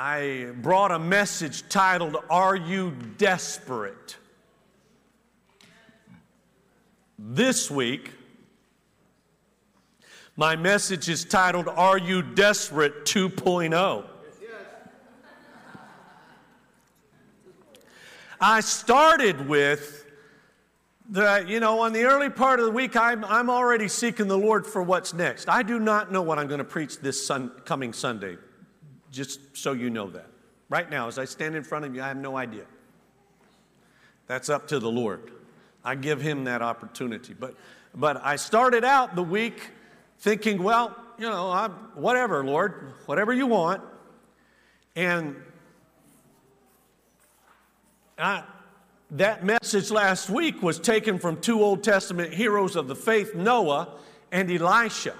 I brought a message titled, Are You Desperate? This week, my message is titled, Are You Desperate 2.0? I started with the, you know, on the early part of the week, I'm, I'm already seeking the Lord for what's next. I do not know what I'm going to preach this sun, coming Sunday just so you know that. Right now, as I stand in front of you, I have no idea. That's up to the Lord. I give him that opportunity. But, but I started out the week thinking, well, you know, I'm, whatever, Lord, whatever you want. And I, that message last week was taken from two Old Testament heroes of the faith, Noah and Elisha.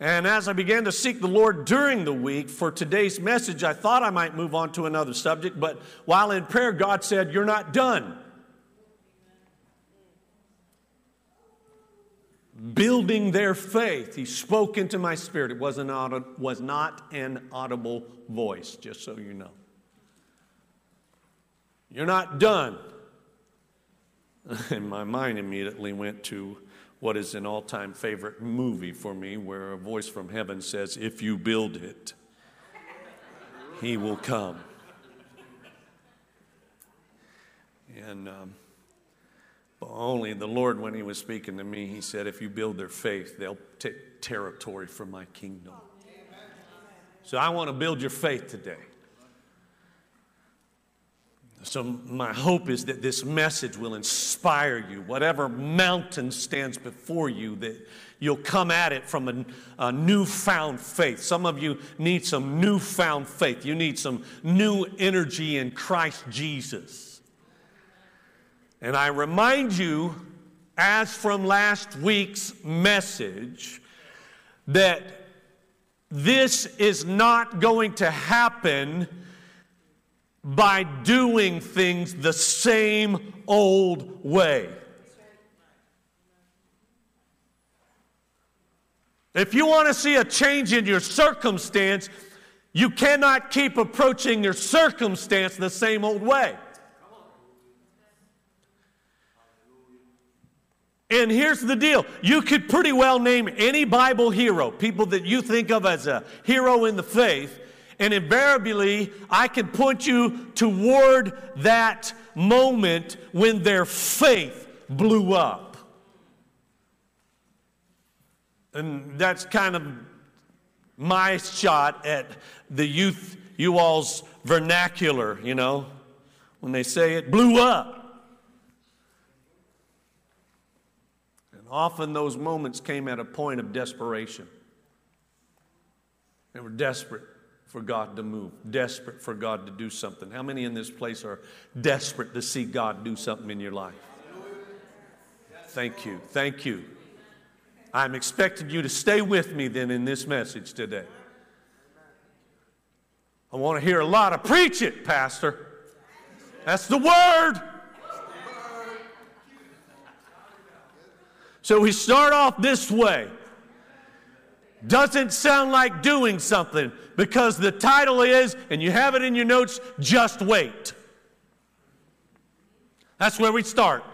And as I began to seek the Lord during the week for today's message, I thought I might move on to another subject, but while in prayer, God said, You're not done. Building their faith. He spoke into my spirit. It was, an aud- was not an audible voice, just so you know. You're not done. And my mind immediately went to what is an all time favorite movie for me, where a voice from heaven says, If you build it, he will come. And um, only the Lord, when He was speaking to me, He said, If you build their faith, they'll take territory for my kingdom. So I want to build your faith today. So, my hope is that this message will inspire you. Whatever mountain stands before you, that you'll come at it from a, a, newfound faith. Some of you need some newfound faith. You need some new energy in Christ Jesus. And I remind you, as from last week's message, that this is not going to happen by doing things the same old way. If you want to see a change in your circumstance, you cannot keep approaching your circumstance the same old way. And here's the deal you could pretty well name any Bible hero, people that you think of as a hero in the faith, and invariably, I can point you toward that moment when their faith blew up. And that's kind of my shot at the youth, you all's vernacular, you know, when they say it blew up. And often those moments came at a point of desperation. They were desperate for God to move, desperate for God to do something. How many in this place are desperate to see God do something in your life? Thank you. Thank you. I'm expecting you to stay with me then in this message today. I want to hear a lot of preach it, Pastor. That's the word. So we start off this way. Doesn't sound like doing something because the title is, and you have it in your notes, Just Wait. That's where we start.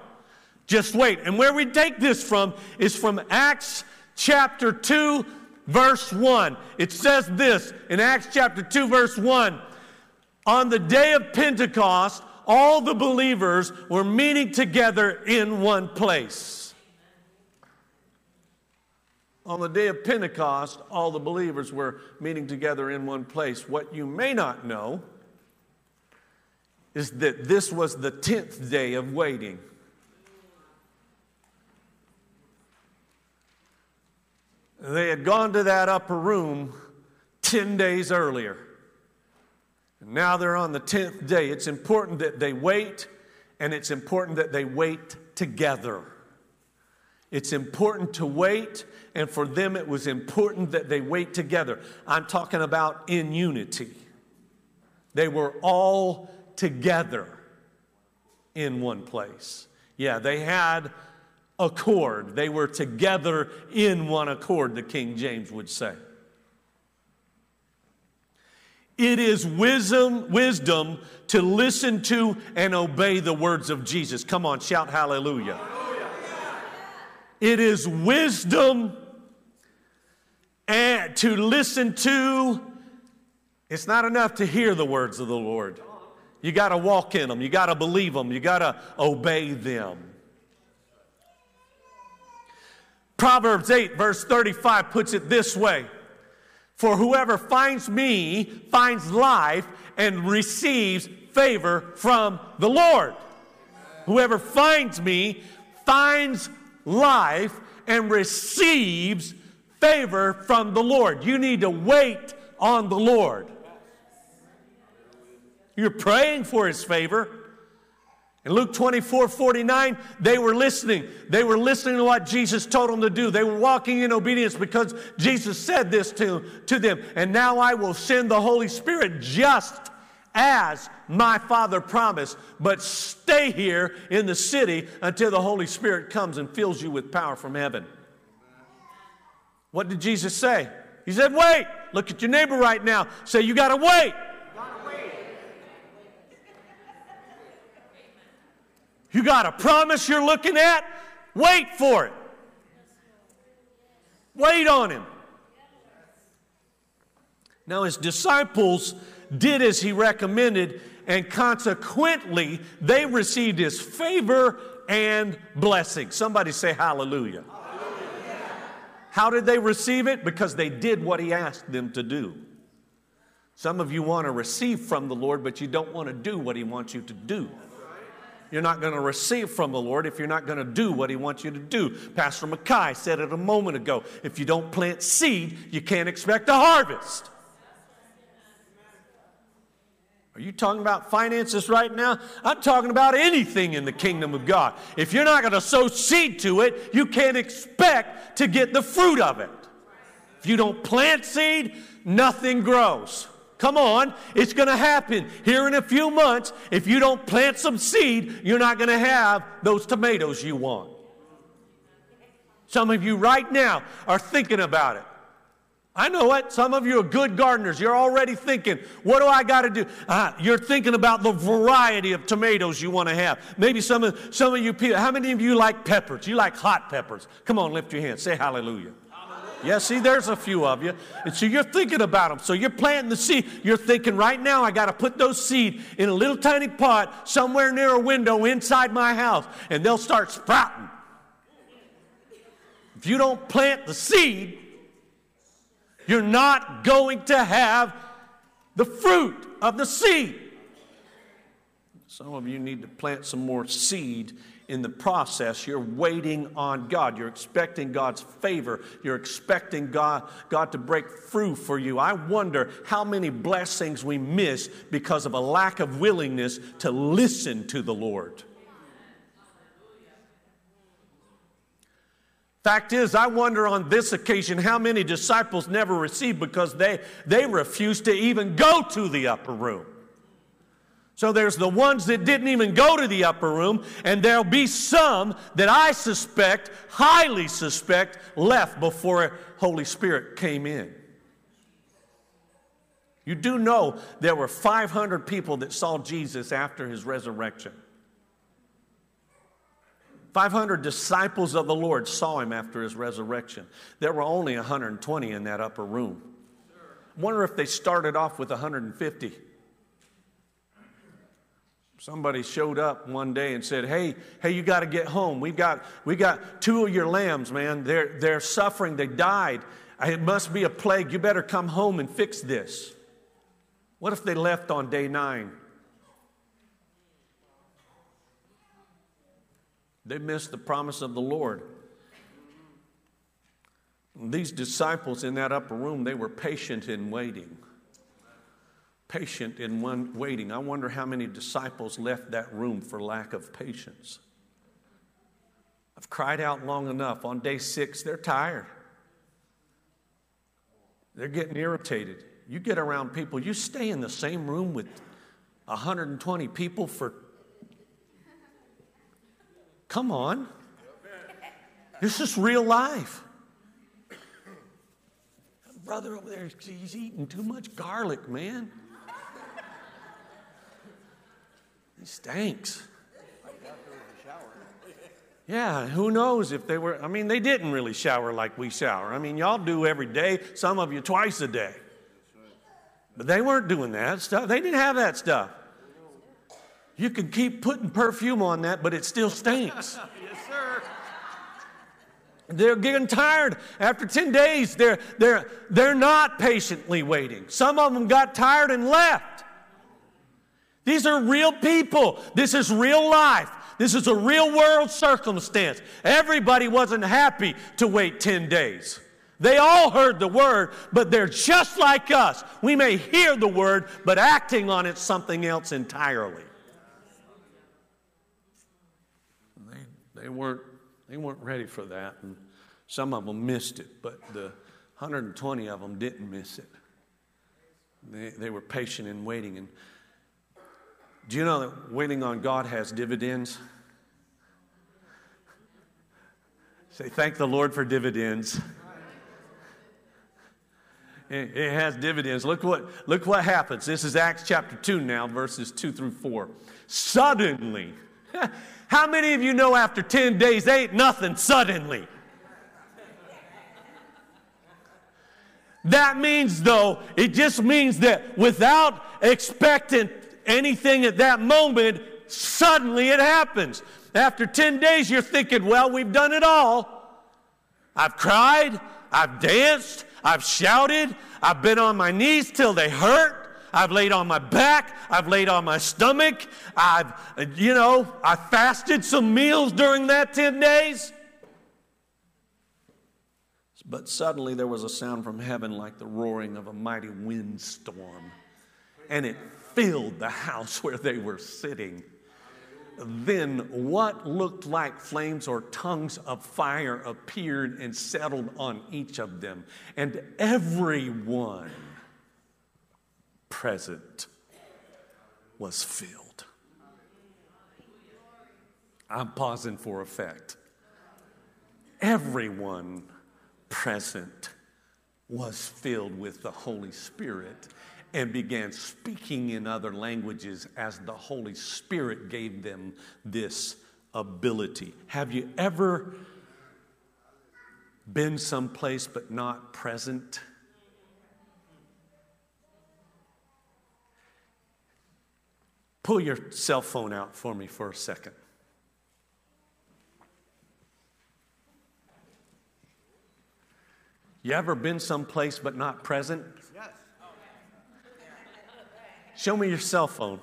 Just wait. And where we take this from is from Acts chapter 2, verse 1. It says this in Acts chapter 2, verse 1 On the day of Pentecost, all the believers were meeting together in one place on the day of Pentecost, all the believers were meeting together in one place. What you may not know is that this was the 10th day of waiting. They had gone to that upper room 10 days earlier. And now they're on the 10th day. It's important that they wait, and it's important that they wait together. It's important to wait, and for them it was important that they wait together. I'm talking about in unity. They were all together in one place. Yeah, they had accord. They were together in one accord, the King James would say. It is wisdom, wisdom to listen to and obey the words of Jesus. Come on, shout hallelujah. It is wisdom and to listen to. It's not enough to hear the words of the Lord. You got to walk in them. You got to believe them. You got to obey them. Proverbs 8, verse 35 puts it this way For whoever finds me finds life and receives favor from the Lord. Whoever finds me finds life and receives favor from the Lord. You need to wait on the Lord. You're praying for his favor. In Luke 24 49, they were listening. They were listening to what Jesus told them to do. They were walking in obedience because Jesus said this to, to them. And now I will send the Holy Spirit just as my Father promised, but stay here in the city until the Holy Spirit comes and fills you with power from heaven. What did Jesus say? He said, Wait. Look at your neighbor right now. Say, You got to wait. You got a promise you're looking at? Wait for it. Wait on him. Now, his disciples did as he recommended, and consequently, they received his favor and blessing. Somebody say hallelujah. hallelujah. How did they receive it? Because they did what he asked them to do. Some of you want to receive from the Lord, but you don't want to do what he wants you to do. You're not going to receive from the Lord if you're not going to do what He wants you to do. Pastor Mackay said it a moment ago. If you don't plant seed, you can't expect a harvest. Are you talking about finances right now? I'm talking about anything in the kingdom of God. If you're not going to sow seed to it, you can't expect to get the fruit of it. If you don't plant seed, nothing grows. Come on, it's going to happen here in a few months. If you don't plant some seed, you're not going to have those tomatoes you want. Some of you right now are thinking about it. I know what Some of you are good gardeners. You're already thinking, what do I got to do? Uh, you're thinking about the variety of tomatoes you want to have. Maybe some of, some of you people, how many of you like peppers? You like hot peppers? Come on, lift your hand. Say hallelujah. Yeah, see, there's a few of you. And so you're thinking about them. So you're planting the seed. You're thinking, right now, I got to put those seed in a little tiny pot somewhere near a window inside my house, and they'll start sprouting. If you don't plant the seed, you're not going to have the fruit of the seed. Some of you need to plant some more seed in the process. You're waiting on God. You're expecting God's favor. You're expecting God, God to break through for you. I wonder how many blessings we miss because of a lack of willingness to listen to the Lord. Fact is, I wonder on this occasion how many disciples never received because they, they refused to even go to the upper room. So there's the ones that didn't even go to the upper room, and there'll be some that I suspect, highly suspect, left before Holy Spirit came in. You do know there were 500 people that saw Jesus after his resurrection. 500 disciples of the Lord saw him after his resurrection. There were only 120 in that upper room. Wonder if they started off with 150. Somebody showed up one day and said, "Hey, hey, you got to get home. We've got we got two of your lambs, man. They're they're suffering. They died. It must be a plague. You better come home and fix this." What if they left on day 9? They missed the promise of the Lord. these disciples in that upper room, they were patient in waiting. Patient in one waiting. I wonder how many disciples left that room for lack of patience. I've cried out long enough. On day six, they're tired. They're getting irritated. You get around people, you stay in the same room with 120 people for. Come on. This is real life. Brother over there, he's eating too much garlic, man. He stinks. Yeah, who knows if they were, I mean, they didn't really shower like we shower. I mean, y'all do every day, some of you twice a day. But they weren't doing that stuff. They didn't have that stuff. You can keep putting perfume on that, but it still stinks. yes, sir. They're getting tired. After 10 days, they're, they're, they're not patiently waiting. Some of them got tired and left. These are real people. This is real life. This is a real world circumstance. Everybody wasn't happy to wait 10 days. They all heard the word, but they're just like us. We may hear the word, but acting on it's something else entirely. They, weren't they weren't ready for that, and some of them missed it, but the 120 of them didn't miss it. They, they were patient in waiting. And do you know that waiting on God has dividends? Say, thank the Lord for dividends. It has dividends. Look what, look what happens. This is Acts chapter 2 now, verses 2 through 4. Suddenly, how many of you know after 10 days ain't nothing suddenly? That means, though, it just means that without expecting anything at that moment, suddenly it happens. After 10 days, you're thinking, well, we've done it all. I've cried, I've danced, I've shouted, I've been on my knees till they hurt. I've laid on my back. I've laid on my stomach. I've, you know, I fasted some meals during that 10 days. But suddenly there was a sound from heaven like the roaring of a mighty windstorm, and it filled the house where they were sitting. Then what looked like flames or tongues of fire appeared and settled on each of them, and everyone present was filled. I'm pausing for effect. Everyone present was filled with the Holy Spirit and began speaking in other languages as the Holy Spirit gave them this ability. Have you ever been someplace but not present? Pull your cell phone out for me for a second. You ever been someplace but not present? Yes. Show me your cell phone.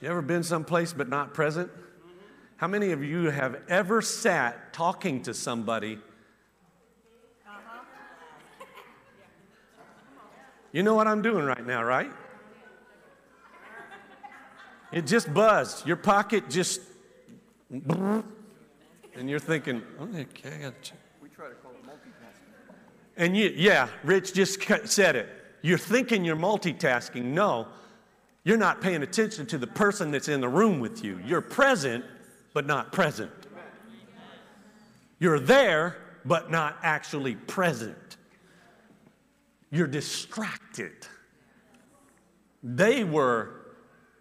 You ever been someplace but not present? How many of you have ever sat talking to somebody? Uh-huh. You know what I'm doing right now, right? It just buzzed. Your pocket just, and you're thinking, okay, We try to call it multitasking. and you, yeah, Rich just said it. You're thinking you're multitasking. No, you're not paying attention to the person that's in the room with you. You're present, but not present. You're there, but not actually present. You're distracted. They were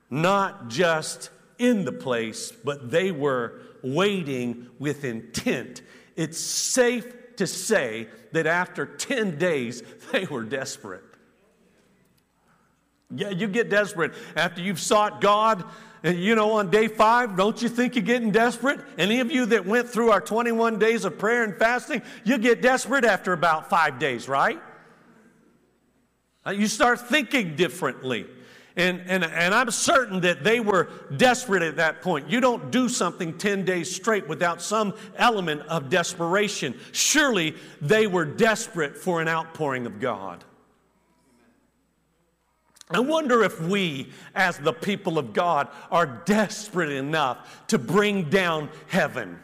not just in the place, but they were waiting with intent. It's safe to say that after 10 days, they were desperate. Yeah, you get desperate after you've sought God. And you know, on day five, don't you think you're getting desperate? Any of you that went through our 21 days of prayer and fasting, you get desperate after about five days, right? Uh, You start thinking differently. And, and, and I'm certain that they were desperate at that point. You don't do something 10 days straight without some element of desperation. Surely they were desperate for an outpouring of God. I wonder if we, as the people of God, are desperate enough to bring down heaven.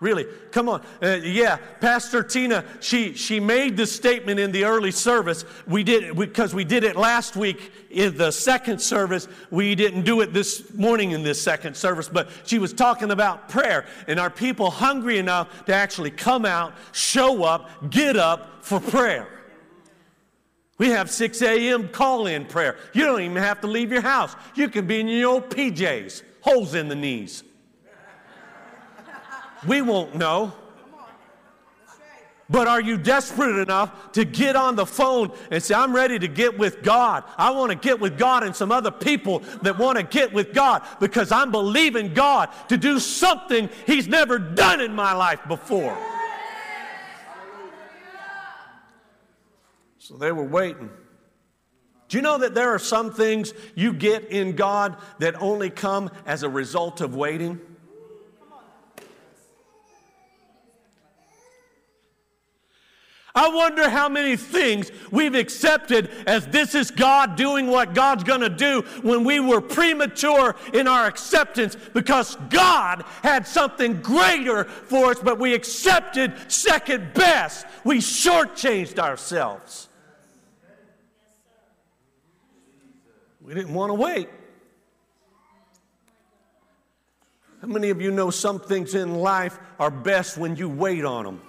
Really, come on. Uh, yeah, Pastor Tina, she, she made the statement in the early service. We did it because we, did it last week in the second service. We didn't do it this morning in this second service, but she was talking about prayer. And are people hungry enough to actually come out, show up, get up for prayer? We have 6 a.m. call in prayer. You don't even have to leave your house. You can be in your old PJs, holes in the knees. We won't know. But are you desperate enough to get on the phone and say, I'm ready to get with God? I want to get with God and some other people that want to get with God because I'm believing God to do something He's never done in my life before. So they were waiting. Do you know that there are some things you get in God that only come as a result of waiting? I wonder how many things we've accepted as this is God doing what God's going to do when we were premature in our acceptance because God had something greater for us, but we accepted second best. We shortchanged ourselves. We didn't want to wait. How many of you know some things in life are best when you wait on them?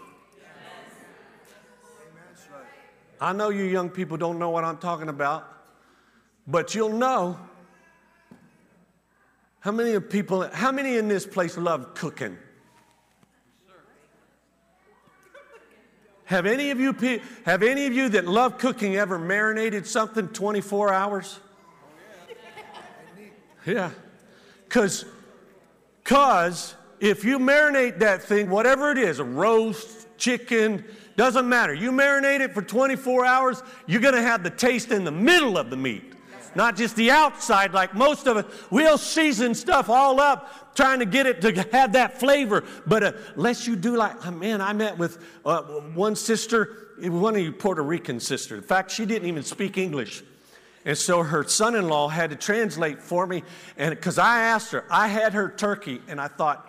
I know you young people don't know what I'm talking about, but you'll know. How many of people, how many in this place love cooking? Have any of you have any of you that love cooking ever marinated something 24 hours? Yeah. Cuz cuz if you marinate that thing, whatever it is, a roast, chicken, doesn't matter. You marinate it for 24 hours, you're going to have the taste in the middle of the meat, not just the outside like most of it. We'll season stuff all up trying to get it to have that flavor. But uh, unless you do like, oh, man, I met with uh, one sister, one of you Puerto Rican sister. In fact, she didn't even speak English. And so her son in law had to translate for me. And because I asked her, I had her turkey, and I thought,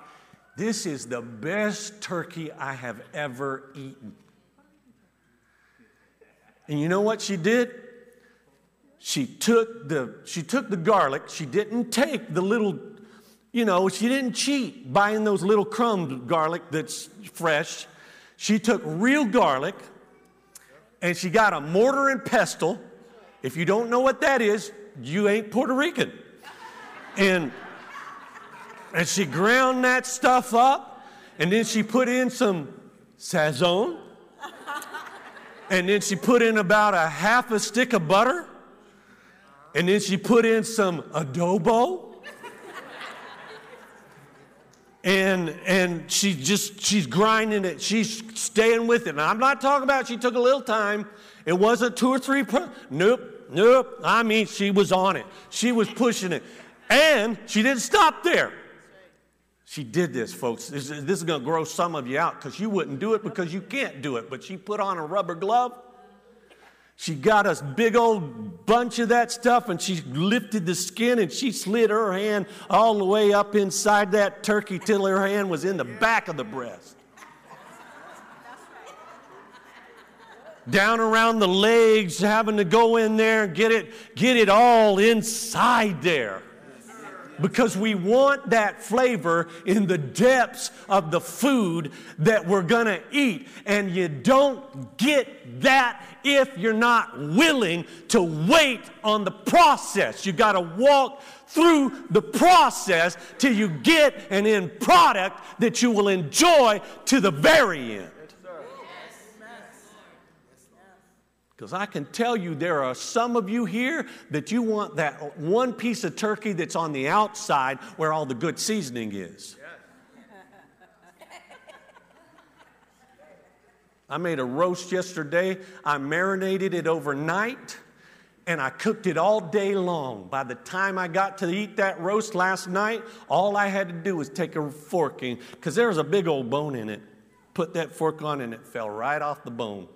this is the best turkey I have ever eaten. And you know what she did? She took the she took the garlic. She didn't take the little, you know, she didn't cheat buying those little crumb garlic that's fresh. She took real garlic and she got a mortar and pestle. If you don't know what that is, you ain't Puerto Rican. And and she ground that stuff up and then she put in some sazon and then she put in about a half a stick of butter. And then she put in some adobo. and and she just she's grinding it. She's staying with it. And I'm not talking about she took a little time. It wasn't two or three. Nope, nope. I mean, she was on it. She was pushing it, and she didn't stop there. She did this, folks. This, this is going to grow some of you out because you wouldn't do it because you can't do it. But she put on a rubber glove. She got a big old bunch of that stuff and she lifted the skin and she slid her hand all the way up inside that turkey till her hand was in the back of the breast. Down around the legs, having to go in there and get it, get it all inside there because we want that flavor in the depths of the food that we're going to eat. And you don't get that if you're not willing to wait on the process. You got to walk through the process till you get an end product that you will enjoy to the very end. Because I can tell you there are some of you here that you want that one piece of turkey that's on the outside where all the good seasoning is. I made a roast yesterday. I marinated it overnight. and I cooked it all day long. By the time I got to eat that roast last night, all I had to do was take a fork in, because there was a big old bone in it. Put that fork on, and it fell right off the bone.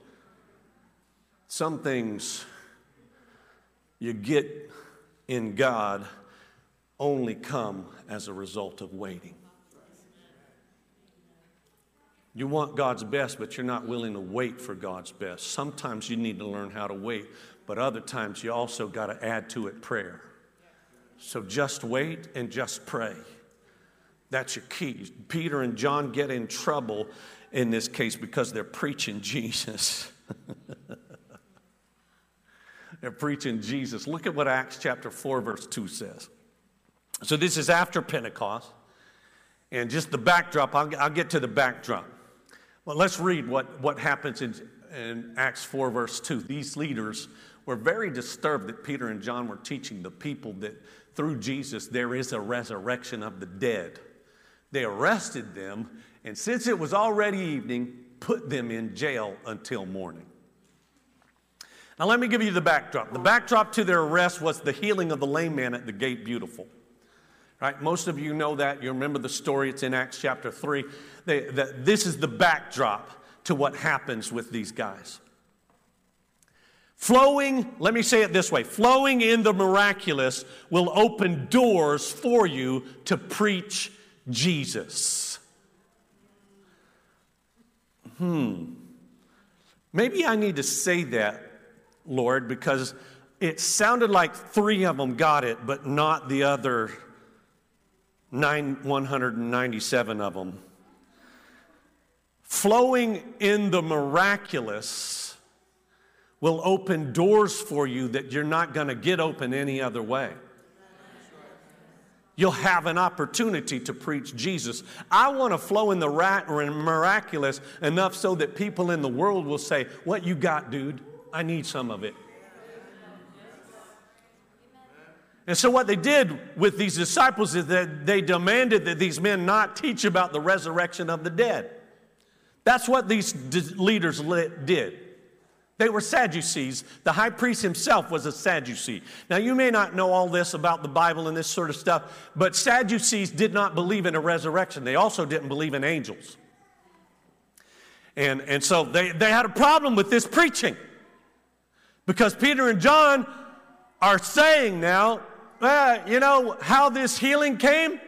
Some things you get in God only come as a result of waiting. You want God's best, but you're not willing to wait for God's best. Sometimes you need to learn how to wait, but other times you also got to add to it prayer. So just wait and just pray. That's your key. Peter and John get in trouble in this case because they're preaching Jesus. They're preaching Jesus. Look at what Acts chapter 4, verse 2 says. So this is after Pentecost. And just the backdrop, I'll, I'll get to the backdrop. But let's read what, what happens in, in Acts 4, verse 2. These leaders were very disturbed that Peter and John were teaching the people that through Jesus there is a resurrection of the dead. They arrested them, and since it was already evening, put them in jail until morning. Now, let me give you the backdrop. The backdrop to their arrest was the healing of the lame man at the gate beautiful. Right? Most of you know that. You remember the story. It's in Acts chapter 3. They, that this is the backdrop to what happens with these guys. Flowing, let me say it this way flowing in the miraculous will open doors for you to preach Jesus. Hmm. Maybe I need to say that, Lord, because it sounded like three of them got it, but not the other nine, 197 of them. Flowing in the miraculous will open doors for you that you're not going to get open any other way. You'll have an opportunity to preach Jesus. I want to flow in the miraculous enough so that people in the world will say, What you got, dude? I need some of it. And so, what they did with these disciples is that they demanded that these men not teach about the resurrection of the dead. That's what these leaders did. They were Sadducees. The high priest himself was a Sadducee. Now, you may not know all this about the Bible and this sort of stuff, but Sadducees did not believe in a resurrection. They also didn't believe in angels. And, and so they, they had a problem with this preaching because Peter and John are saying now you know how this healing came?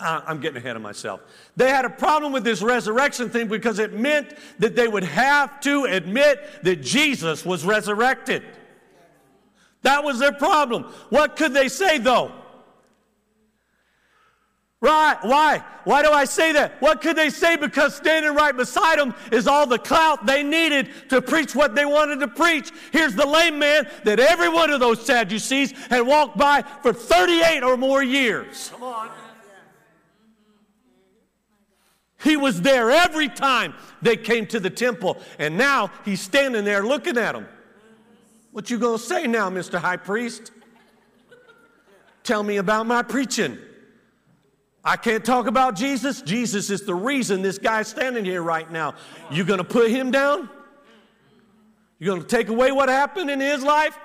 Uh, I'm getting ahead of myself. They had a problem with this resurrection thing because it meant that they would have to admit that Jesus was resurrected. That was their problem. What could they say though? Right. Why? Why do I say that? What could they say? Because standing right beside them is all the clout they needed to preach what they wanted to preach. Here's the lame man that every one of those Sadducees had walked by for 38 or more years. Come on. He was there every time they came to the temple, and now he's standing there looking at them. What you gonna say now, Mr. High Priest? Tell me about my preaching. I can't talk about Jesus. Jesus is the reason this guy's standing here right now. You're going to put him down? You're going to take away what happened in his life?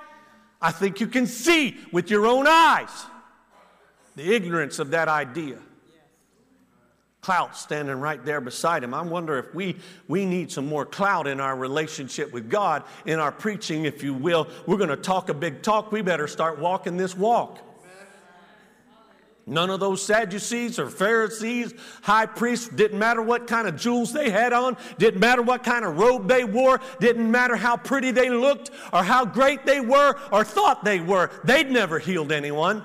I think you can see with your own eyes the ignorance of that idea. Clout standing right there beside him. I wonder if we, we need some more clout in our relationship with God, in our preaching, if you will. We're going to talk a big talk. We better start walking this walk. None of those Sadducees or Pharisees, high priests, didn't matter what kind of jewels they had on, didn't matter what kind of robe they wore, didn't matter how pretty they looked or how great they were or thought they were. They'd never healed anyone.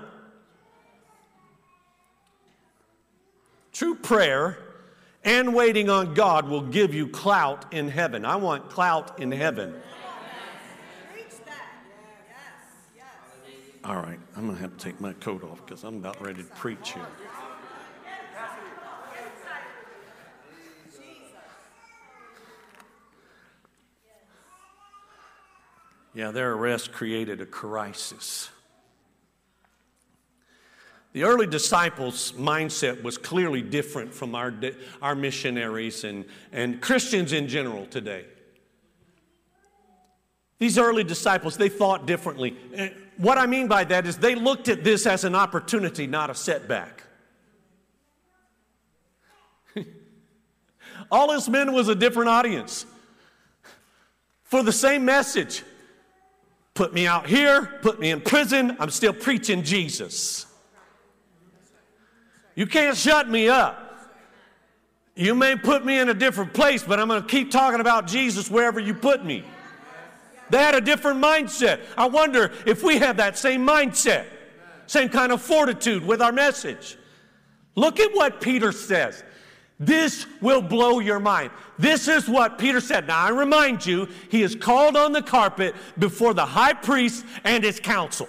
True prayer and waiting on God will give you clout in heaven. I want clout in heaven. All right, I'm going to have to take my coat off because I'm about ready to preach here. Yeah, their arrest created a crisis. The early disciples' mindset was clearly different from our, our missionaries and, and Christians in general today. These early disciples, they thought differently. Eh, What I mean by that is they looked at this as an opportunity, not a setback. All this meant was a different audience for the same message. Put me out here, put me in prison, I'm still preaching Jesus. You can't shut me up. You may put me in a different place, but I'm going to keep talking about Jesus wherever you put me. They had a different mindset. I wonder if we have that same mindset, same kind of fortitude with our message. Look at what Peter says. This will blow your mind. This is what Peter said. Now, I remind you, he is called on the carpet before the high priest and his council.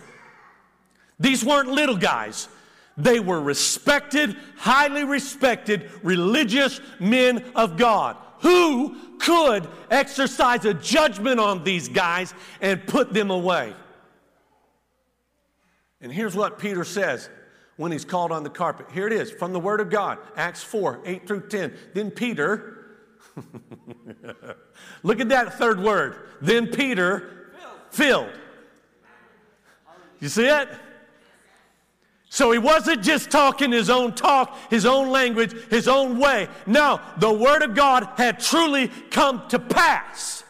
These weren't little guys, they were respected, highly respected, religious men of God. Who could exercise a judgment on these guys and put them away? And here's what Peter says when he's called on the carpet. Here it is from the Word of God, Acts 4 8 through 10. Then Peter, look at that third word. Then Peter filled. You see it? So he wasn't just talking his own talk, his own language, his own way. No, the Word of God had truly come to pass.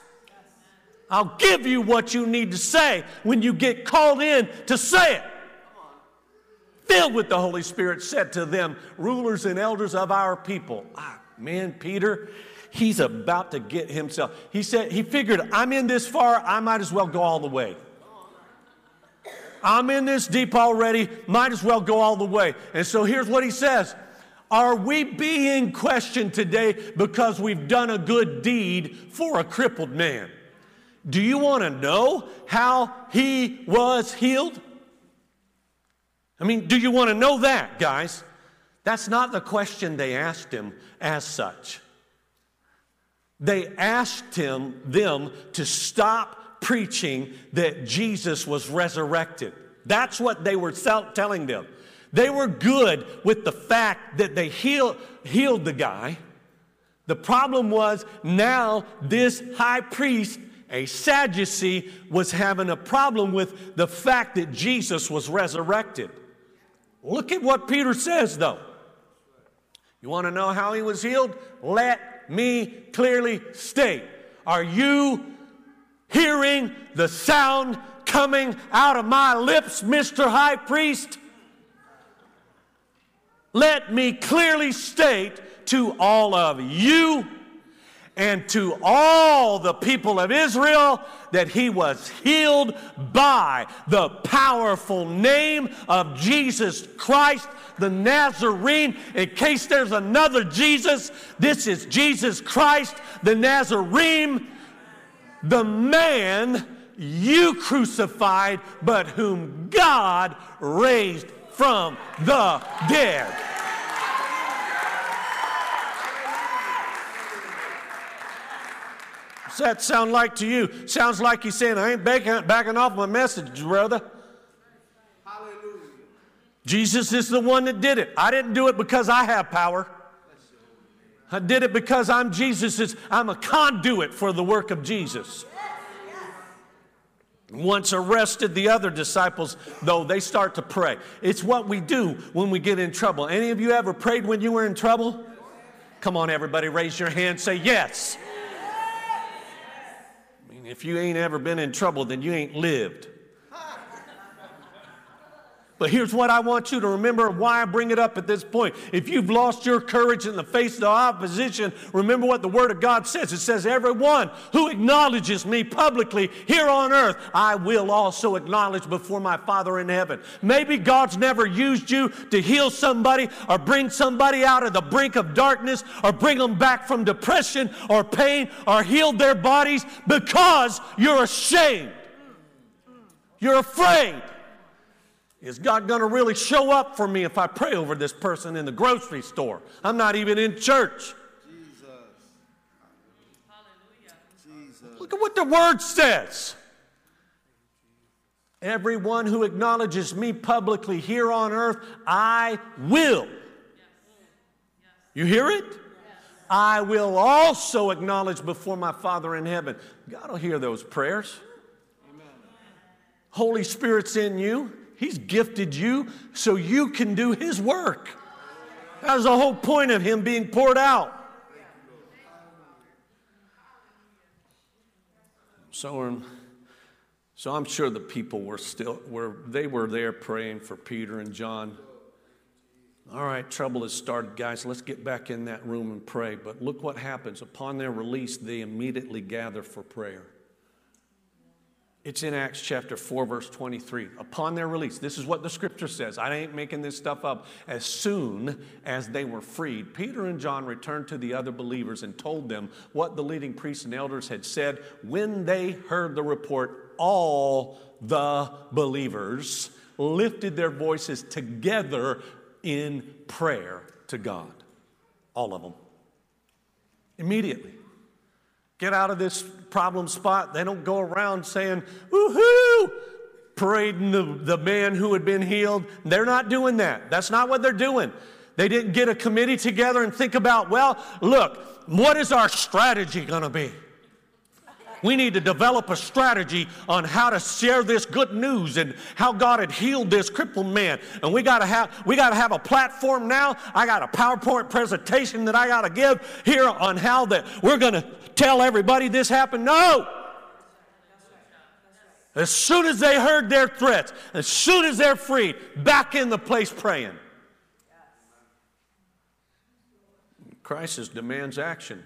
I'll give you what you need to say when you get called in to say it. Filled with the Holy Spirit, said to them, rulers and elders of our people. Ah, man, Peter, he's about to get himself. He said, he figured, I'm in this far, I might as well go all the way. I'm in this deep already, might as well go all the way. And so here's what he says Are we being questioned today because we've done a good deed for a crippled man? Do you want to know how he was healed? I mean, do you want to know that, guys? That's not the question they asked him as such. They asked him, them, to stop preaching that Jesus was resurrected. That's what they were telling them. They were good with the fact that they heal, healed the guy. The problem was now this high priest, a Sadducee, was having a problem with the fact that Jesus was resurrected. Look at what Peter says, though. You want to know how he was healed? Let me clearly state. Are you hearing the sound coming out of my lips, Mr. High Priest? Let me clearly state to all of you and to all the people of Israel that he was healed by the powerful name of Jesus Christ, the Nazarene. In case there's another Jesus, this is Jesus Christ, the Nazarene the man you crucified, but whom God raised from the dead. What's that sound like to you? Sounds like he's saying, I ain't backing, backing off my message, brother. Hallelujah. Jesus is the one that did it. I didn't do it because I have power. I did it because I'm Jesus's, I'm a conduit for the work of Jesus. Once arrested, the other disciples, though, they start to pray. It's what we do when we get in trouble. Any of you ever prayed when you were in trouble? Come on, everybody, raise your hand, say yes. I mean, if you ain't ever been in trouble, then you ain't lived. But here's what I want you to remember why I bring it up at this point. If you've lost your courage in the face of the opposition, remember what the Word of God says. It says, Everyone who acknowledges me publicly here on earth, I will also acknowledge before my Father in heaven. Maybe God's never used you to heal somebody or bring somebody out of the brink of darkness or bring them back from depression or pain or heal their bodies because you're ashamed. You're afraid. Is God going to really show up for me if I pray over this person in the grocery store? I'm not even in church. Jesus. Jesus. Look at what the word says. Everyone who acknowledges me publicly here on earth, I will. You hear it? I will also acknowledge before my Father in heaven. God will hear those prayers. Holy Spirit's in you. He's gifted you so you can do His work. That was the whole point of Him being poured out. So, um, so I'm sure the people were still were they were there praying for Peter and John. All right, trouble has started, guys. Let's get back in that room and pray. But look what happens. Upon their release, they immediately gather for prayer. It's in Acts chapter 4, verse 23. Upon their release, this is what the scripture says. I ain't making this stuff up. As soon as they were freed, Peter and John returned to the other believers and told them what the leading priests and elders had said. When they heard the report, all the believers lifted their voices together in prayer to God. All of them. Immediately get out of this problem spot. They don't go around saying, woohoo, parading the, the man who had been healed. They're not doing that. That's not what they're doing. They didn't get a committee together and think about, well, look, what is our strategy going to be? We need to develop a strategy on how to share this good news and how God had healed this crippled man. And we got to have we got to have a platform now. I got a PowerPoint presentation that I got to give here on how that we're going to tell everybody this happened. No. As soon as they heard their threats, as soon as they're freed, back in the place praying. Crisis demands action.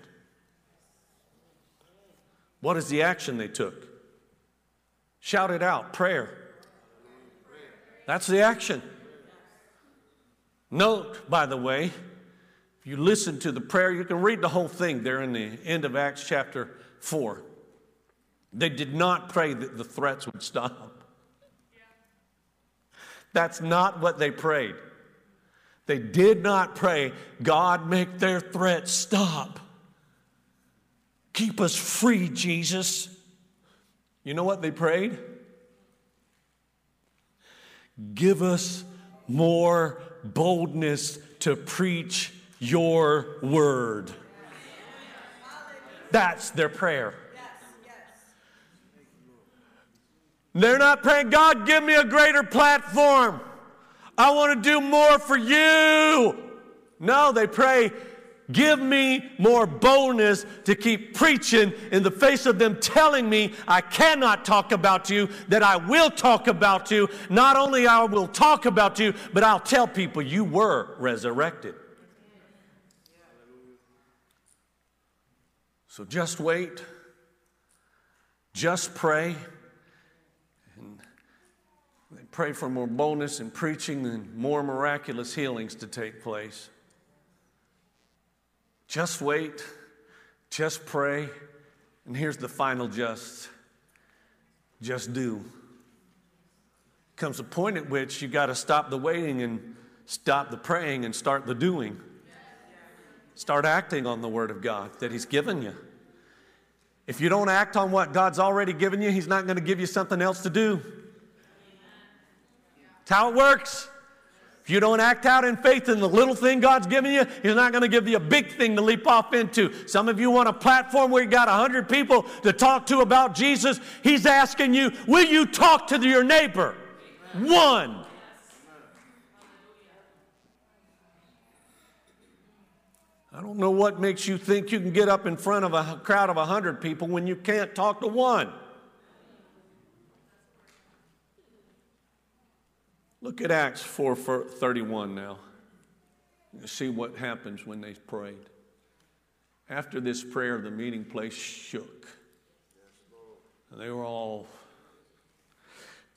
What is the action they took? Shout it out prayer. That's the action. Note, by the way, you listen to the prayer, you can read the whole thing there in the end of Acts chapter 4. They did not pray that the threats would stop. That's not what they prayed. They did not pray, God, make their threats stop. Keep us free, Jesus. You know what they prayed? Give us more boldness to preach your word. That's their prayer. They're not praying, God, give me a greater platform. I want to do more for you. No, they pray, Give me more boldness to keep preaching in the face of them telling me I cannot talk about you, that I will talk about you. Not only I will talk about you, but I'll tell people you were resurrected. So just wait. Just pray. And pray for more boldness in preaching and more miraculous healings to take place. Just wait, just pray, and here's the final just just do. Comes a point at which you got to stop the waiting and stop the praying and start the doing. Start acting on the Word of God that He's given you. If you don't act on what God's already given you, He's not going to give you something else to do. That's how it works. If you don't act out in faith in the little thing God's given you, He's not going to give you a big thing to leap off into. Some of you want a platform where you got 100 people to talk to about Jesus. He's asking you, will you talk to your neighbor? One. I don't know what makes you think you can get up in front of a crowd of 100 people when you can't talk to one. Look at Acts 4:31 now. See what happens when they prayed. After this prayer, the meeting place shook. And they were all,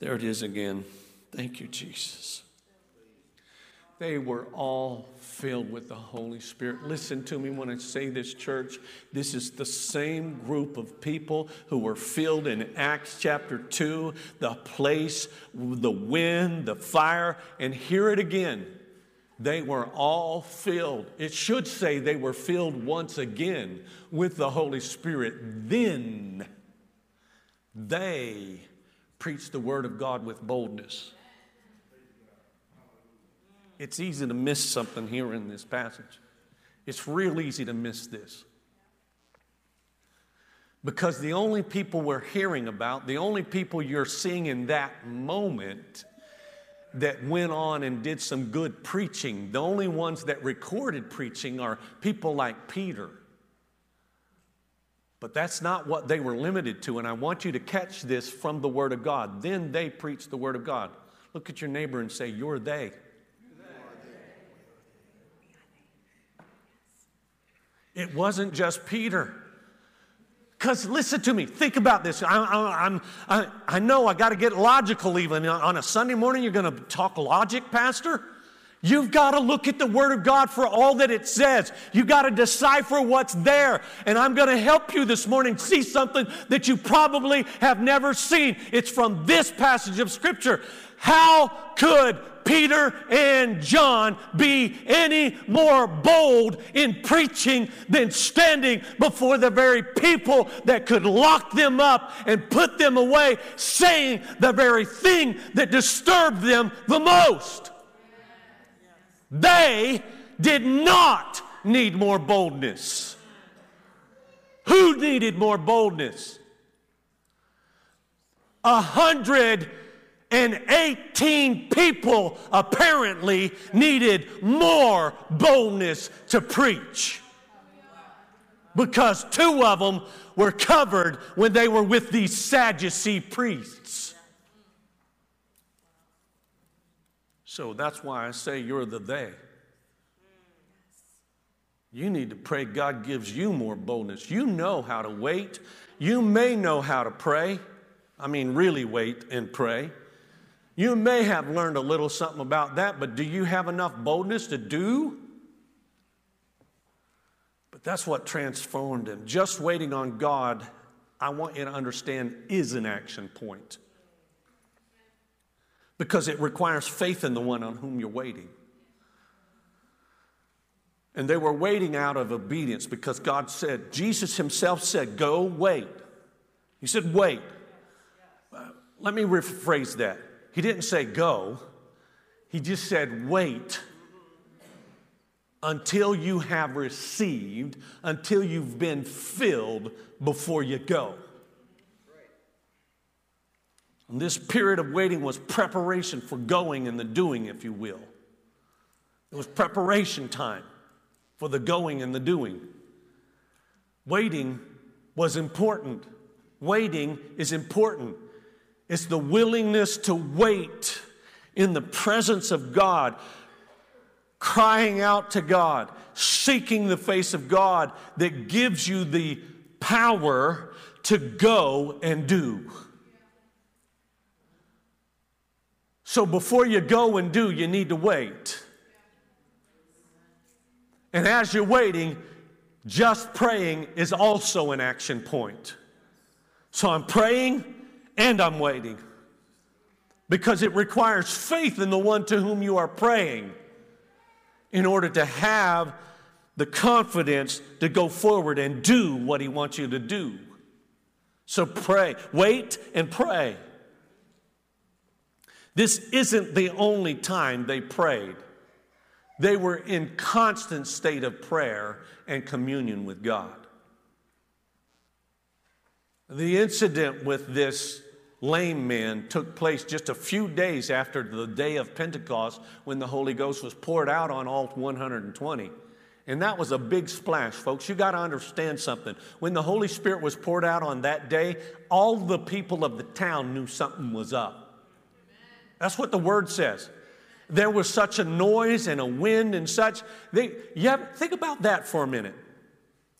there it is again. Thank you, Jesus. They were all filled with the Holy Spirit. Listen to me when I say this, church. This is the same group of people who were filled in Acts chapter 2, the place, the wind, the fire, and hear it again. They were all filled. It should say they were filled once again with the Holy Spirit. Then they preached the word of God with boldness. It's easy to miss something here in this passage. It's real easy to miss this. Because the only people we're hearing about, the only people you're seeing in that moment that went on and did some good preaching, the only ones that recorded preaching are people like Peter. But that's not what they were limited to, and I want you to catch this from the Word of God. Then they preached the Word of God. Look at your neighbor and say, You're they. It wasn't just Peter. Because listen to me, think about this. I, I, I, I know I got to get logical even. On a Sunday morning, you're going to talk logic, Pastor? You've got to look at the Word of God for all that it says. You've got to decipher what's there. And I'm going to help you this morning see something that you probably have never seen. It's from this passage of Scripture. How could Peter and John be any more bold in preaching than standing before the very people that could lock them up and put them away, saying the very thing that disturbed them the most? They did not need more boldness. Who needed more boldness? A hundred and 18 people apparently needed more boldness to preach because two of them were covered when they were with these Sadducee priests. So that's why I say you're the they. You need to pray God gives you more boldness. You know how to wait. You may know how to pray. I mean, really wait and pray. You may have learned a little something about that, but do you have enough boldness to do? But that's what transformed him. Just waiting on God, I want you to understand, is an action point. Because it requires faith in the one on whom you're waiting. And they were waiting out of obedience because God said, Jesus himself said, Go wait. He said, Wait. Uh, let me rephrase that. He didn't say go, he just said wait until you have received, until you've been filled before you go. And this period of waiting was preparation for going and the doing, if you will. It was preparation time for the going and the doing. Waiting was important. Waiting is important. It's the willingness to wait in the presence of God, crying out to God, seeking the face of God that gives you the power to go and do. So before you go and do, you need to wait. And as you're waiting, just praying is also an action point. So I'm praying and I'm waiting. Because it requires faith in the one to whom you are praying in order to have the confidence to go forward and do what he wants you to do. So pray, wait and pray. This isn't the only time they prayed. They were in constant state of prayer and communion with God. The incident with this lame man took place just a few days after the day of Pentecost when the Holy Ghost was poured out on all 120. And that was a big splash, folks. You got to understand something. When the Holy Spirit was poured out on that day, all the people of the town knew something was up. That's what the word says. There was such a noise and a wind and such. They, have, think about that for a minute.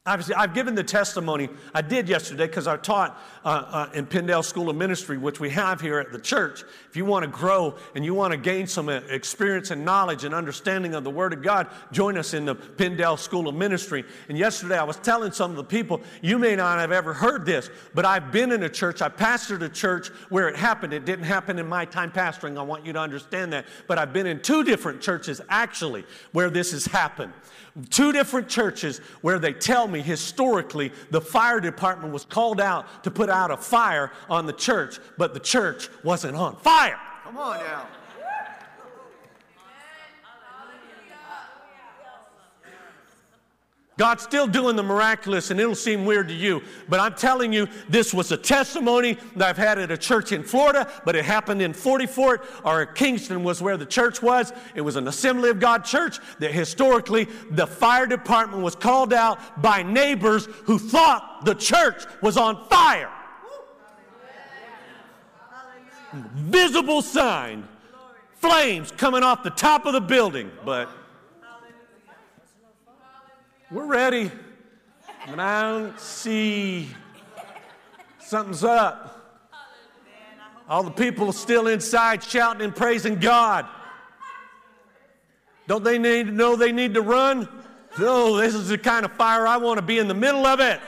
I've, I've given the testimony I did yesterday because I taught uh, uh, in Pendel School of Ministry, which we have here at the church. If you want to grow and you want to gain some uh, experience and knowledge and understanding of the Word of God, join us in the Pendel School of Ministry. And yesterday I was telling some of the people, you may not have ever heard this, but I've been in a church, I pastored a church where it happened. It didn't happen in my time pastoring. I want you to understand that. But I've been in two different churches actually where this has happened. Two different churches where they tell me historically the fire department was called out to put out a fire on the church, but the church wasn't on fire. Come on now. God's still doing the miraculous, and it'll seem weird to you. But I'm telling you, this was a testimony that I've had at a church in Florida, but it happened in Forty Fort or Kingston was where the church was. It was an Assembly of God church that historically the fire department was called out by neighbors who thought the church was on fire. Visible sign, flames coming off the top of the building, but. We're ready. But I don't see something's up. All the people are still inside shouting and praising God. Don't they need to know they need to run? No, this is the kind of fire I want to be in the middle of it.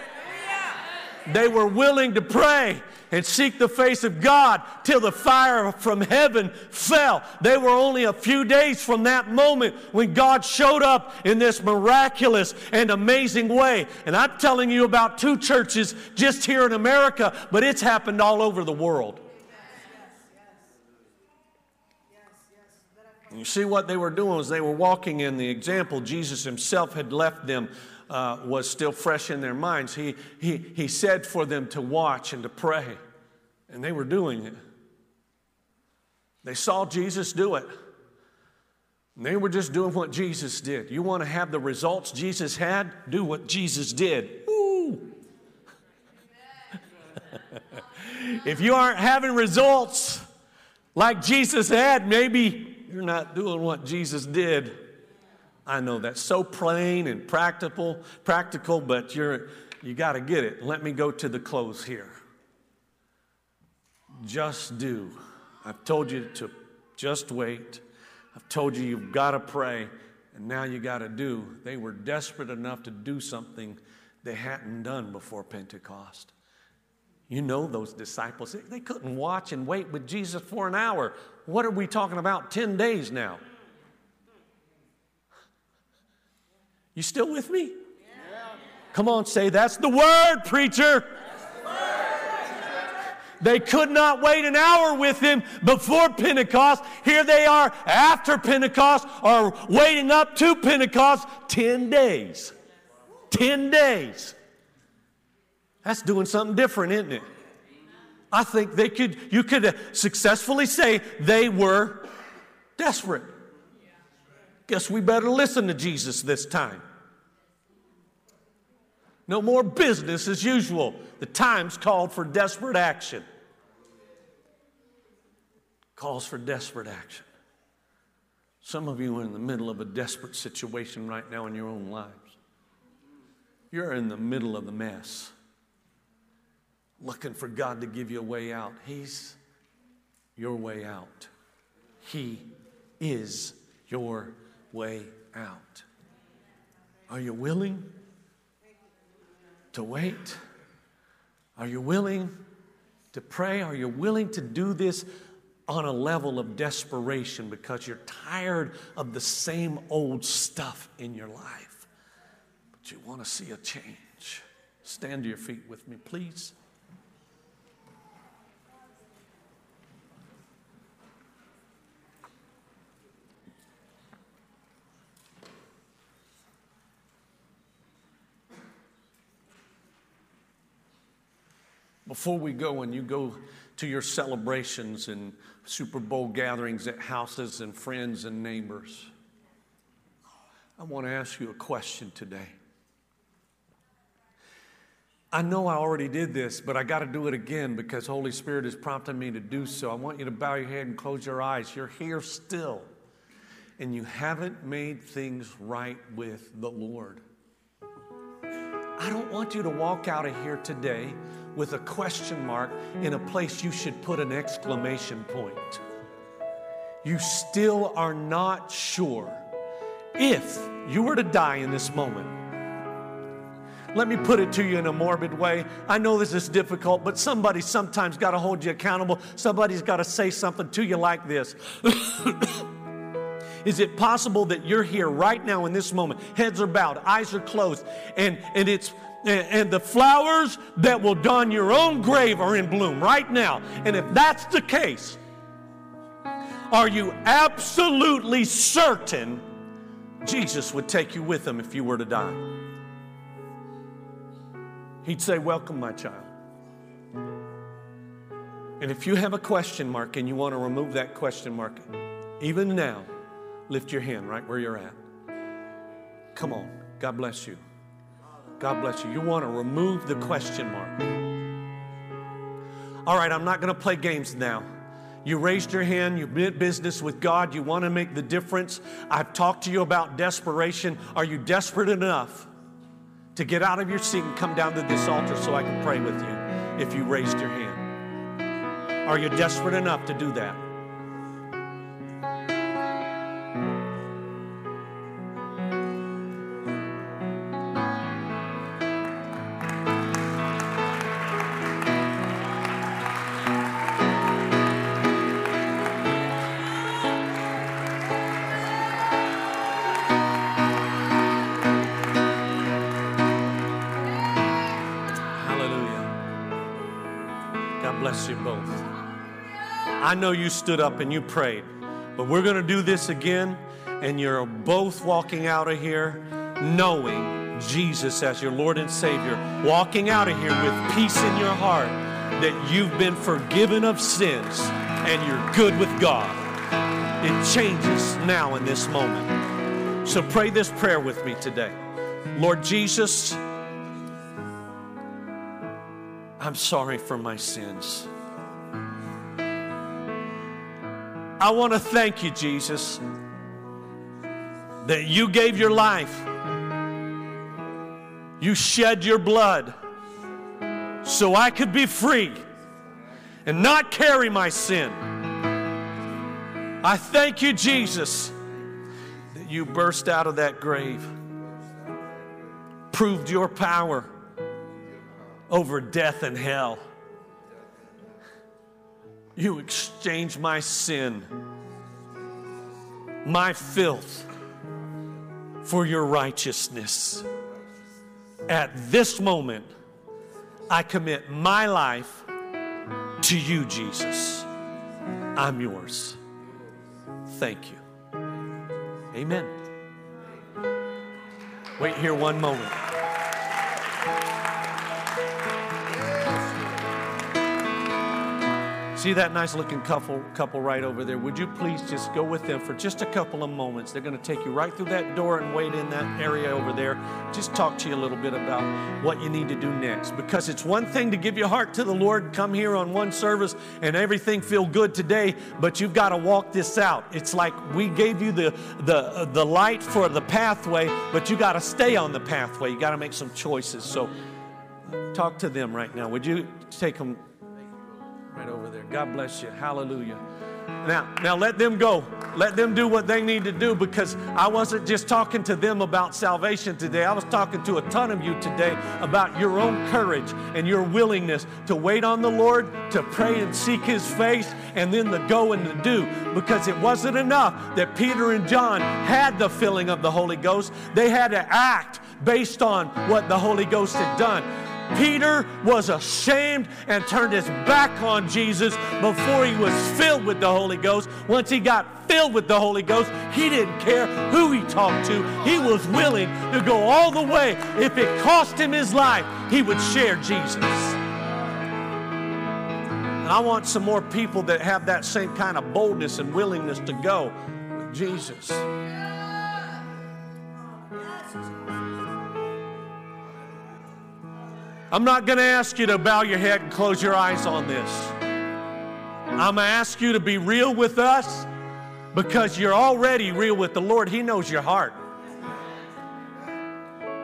They were willing to pray and seek the face of God till the fire from heaven fell. They were only a few days from that moment when God showed up in this miraculous and amazing way. And I'm telling you about two churches just here in America, but it's happened all over the world. You see what they were doing was they were walking in the example Jesus himself had left them uh, was still fresh in their minds. He, he, he said for them to watch and to pray, and they were doing it. They saw Jesus do it. And they were just doing what Jesus did. You want to have the results Jesus had? Do what Jesus did. Ooh. if you aren't having results like Jesus had, maybe you're not doing what Jesus did. I know that's so plain and practical, practical, but you're you got to get it. Let me go to the close here. Just do. I've told you to just wait. I've told you you've got to pray, and now you got to do. They were desperate enough to do something they hadn't done before Pentecost. You know those disciples, they couldn't watch and wait with Jesus for an hour. What are we talking about? 10 days now. You still with me? Come on, say, that's the word, preacher. They could not wait an hour with him before Pentecost. Here they are after Pentecost or waiting up to Pentecost 10 days. 10 days. That's doing something different, isn't it? I think they could, you could successfully say they were desperate. Guess we better listen to Jesus this time. No more business as usual. The time's called for desperate action. Calls for desperate action. Some of you are in the middle of a desperate situation right now in your own lives. You're in the middle of the mess, looking for God to give you a way out. He's your way out. He is your way out. Are you willing to wait? Are you willing to pray? Are you willing to do this on a level of desperation because you're tired of the same old stuff in your life? But you want to see a change. Stand to your feet with me, please. Before we go and you go to your celebrations and Super Bowl gatherings at houses and friends and neighbors, I want to ask you a question today. I know I already did this, but I got to do it again because Holy Spirit is prompting me to do so. I want you to bow your head and close your eyes. You're here still, and you haven't made things right with the Lord. I don't want you to walk out of here today with a question mark in a place you should put an exclamation point. You still are not sure if you were to die in this moment. Let me put it to you in a morbid way. I know this is difficult, but somebody sometimes got to hold you accountable. Somebody's got to say something to you like this. Is it possible that you're here right now in this moment? Heads are bowed, eyes are closed, and, and it's and the flowers that will don your own grave are in bloom right now. And if that's the case, are you absolutely certain Jesus would take you with him if you were to die? He'd say, Welcome, my child. And if you have a question mark and you want to remove that question mark, even now, lift your hand right where you're at. Come on. God bless you. God bless you. You want to remove the question mark. All right, I'm not going to play games now. You raised your hand, you did business with God, you want to make the difference. I've talked to you about desperation. Are you desperate enough to get out of your seat and come down to this altar so I can pray with you if you raised your hand? Are you desperate enough to do that? I know you stood up and you prayed, but we're going to do this again, and you're both walking out of here knowing Jesus as your Lord and Savior, walking out of here with peace in your heart that you've been forgiven of sins and you're good with God. It changes now in this moment. So pray this prayer with me today. Lord Jesus, I'm sorry for my sins. I want to thank you, Jesus, that you gave your life. You shed your blood so I could be free and not carry my sin. I thank you, Jesus, that you burst out of that grave, proved your power over death and hell. You exchange my sin, my filth, for your righteousness. At this moment, I commit my life to you, Jesus. I'm yours. Thank you. Amen. Wait here one moment. See that nice looking couple, couple right over there? Would you please just go with them for just a couple of moments? They're going to take you right through that door and wait in that area over there. Just talk to you a little bit about what you need to do next. Because it's one thing to give your heart to the Lord, come here on one service and everything feel good today, but you've got to walk this out. It's like we gave you the, the, the light for the pathway, but you got to stay on the pathway. You got to make some choices. So talk to them right now. Would you take them? Right over there. God bless you. Hallelujah. Now, now let them go. Let them do what they need to do because I wasn't just talking to them about salvation today. I was talking to a ton of you today about your own courage and your willingness to wait on the Lord, to pray and seek His face, and then the go and the do. Because it wasn't enough that Peter and John had the filling of the Holy Ghost, they had to act based on what the Holy Ghost had done. Peter was ashamed and turned his back on Jesus before he was filled with the Holy Ghost. Once he got filled with the Holy Ghost, he didn't care who he talked to. He was willing to go all the way. If it cost him his life, he would share Jesus. And I want some more people that have that same kind of boldness and willingness to go with Jesus. Oh, I'm not going to ask you to bow your head and close your eyes on this. I'm going to ask you to be real with us because you're already real with the Lord. He knows your heart.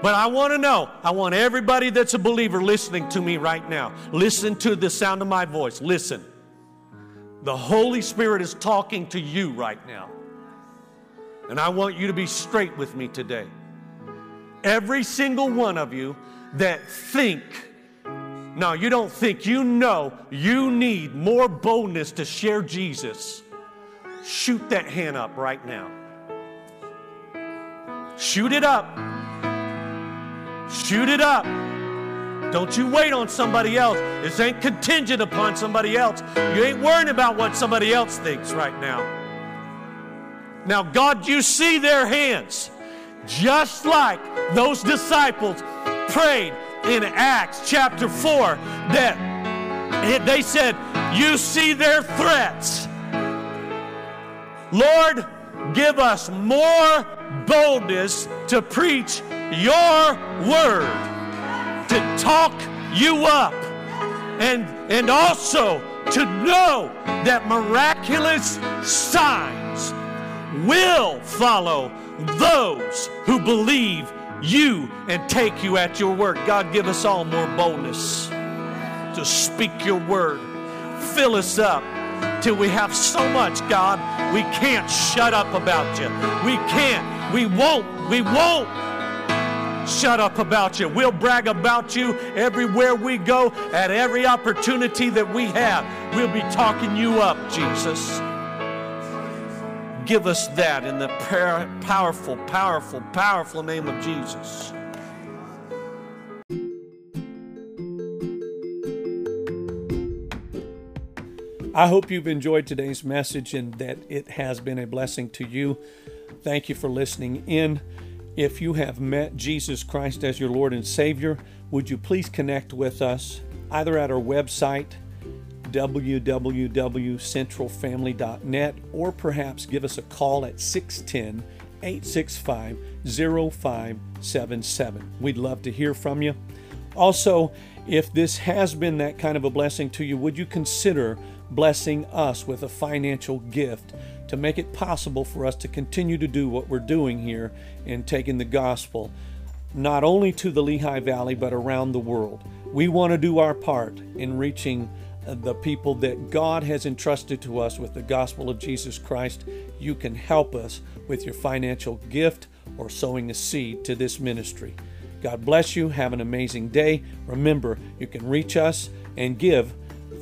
But I want to know, I want everybody that's a believer listening to me right now. Listen to the sound of my voice. Listen. The Holy Spirit is talking to you right now. And I want you to be straight with me today. Every single one of you that think, no, you don't think, you know you need more boldness to share Jesus, shoot that hand up right now. Shoot it up. Shoot it up. Don't you wait on somebody else. This ain't contingent upon somebody else. You ain't worrying about what somebody else thinks right now. Now, God, you see their hands, just like those disciples prayed, in Acts chapter 4 that they said, You see their threats. Lord, give us more boldness to preach your word, to talk you up, and, and also to know that miraculous signs will follow those who believe you and take you at your word. God, give us all more boldness to speak your word. Fill us up till we have so much, God, we can't shut up about you. We can't, we won't, we won't shut up about you. We'll brag about you everywhere we go, at every opportunity that we have. We'll be talking you up, Jesus. Give us that in the powerful, powerful, powerful name of Jesus. I hope you've enjoyed today's message and that it has been a blessing to you. Thank you for listening in. If you have met Jesus Christ as your Lord and Savior, would you please connect with us either at our website, www.centralfamily.net, or perhaps give us a call at 610 865 0577. We'd love to hear from you. Also, if this has been that kind of a blessing to you, would you consider blessing us with a financial gift to make it possible for us to continue to do what we're doing here in taking the gospel not only to the Lehigh Valley but around the world? We want to do our part in reaching the people that God has entrusted to us with the gospel of Jesus Christ, you can help us with your financial gift or sowing a seed to this ministry. God bless you. Have an amazing day. Remember, you can reach us and give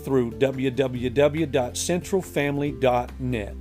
through www.centralfamily.net.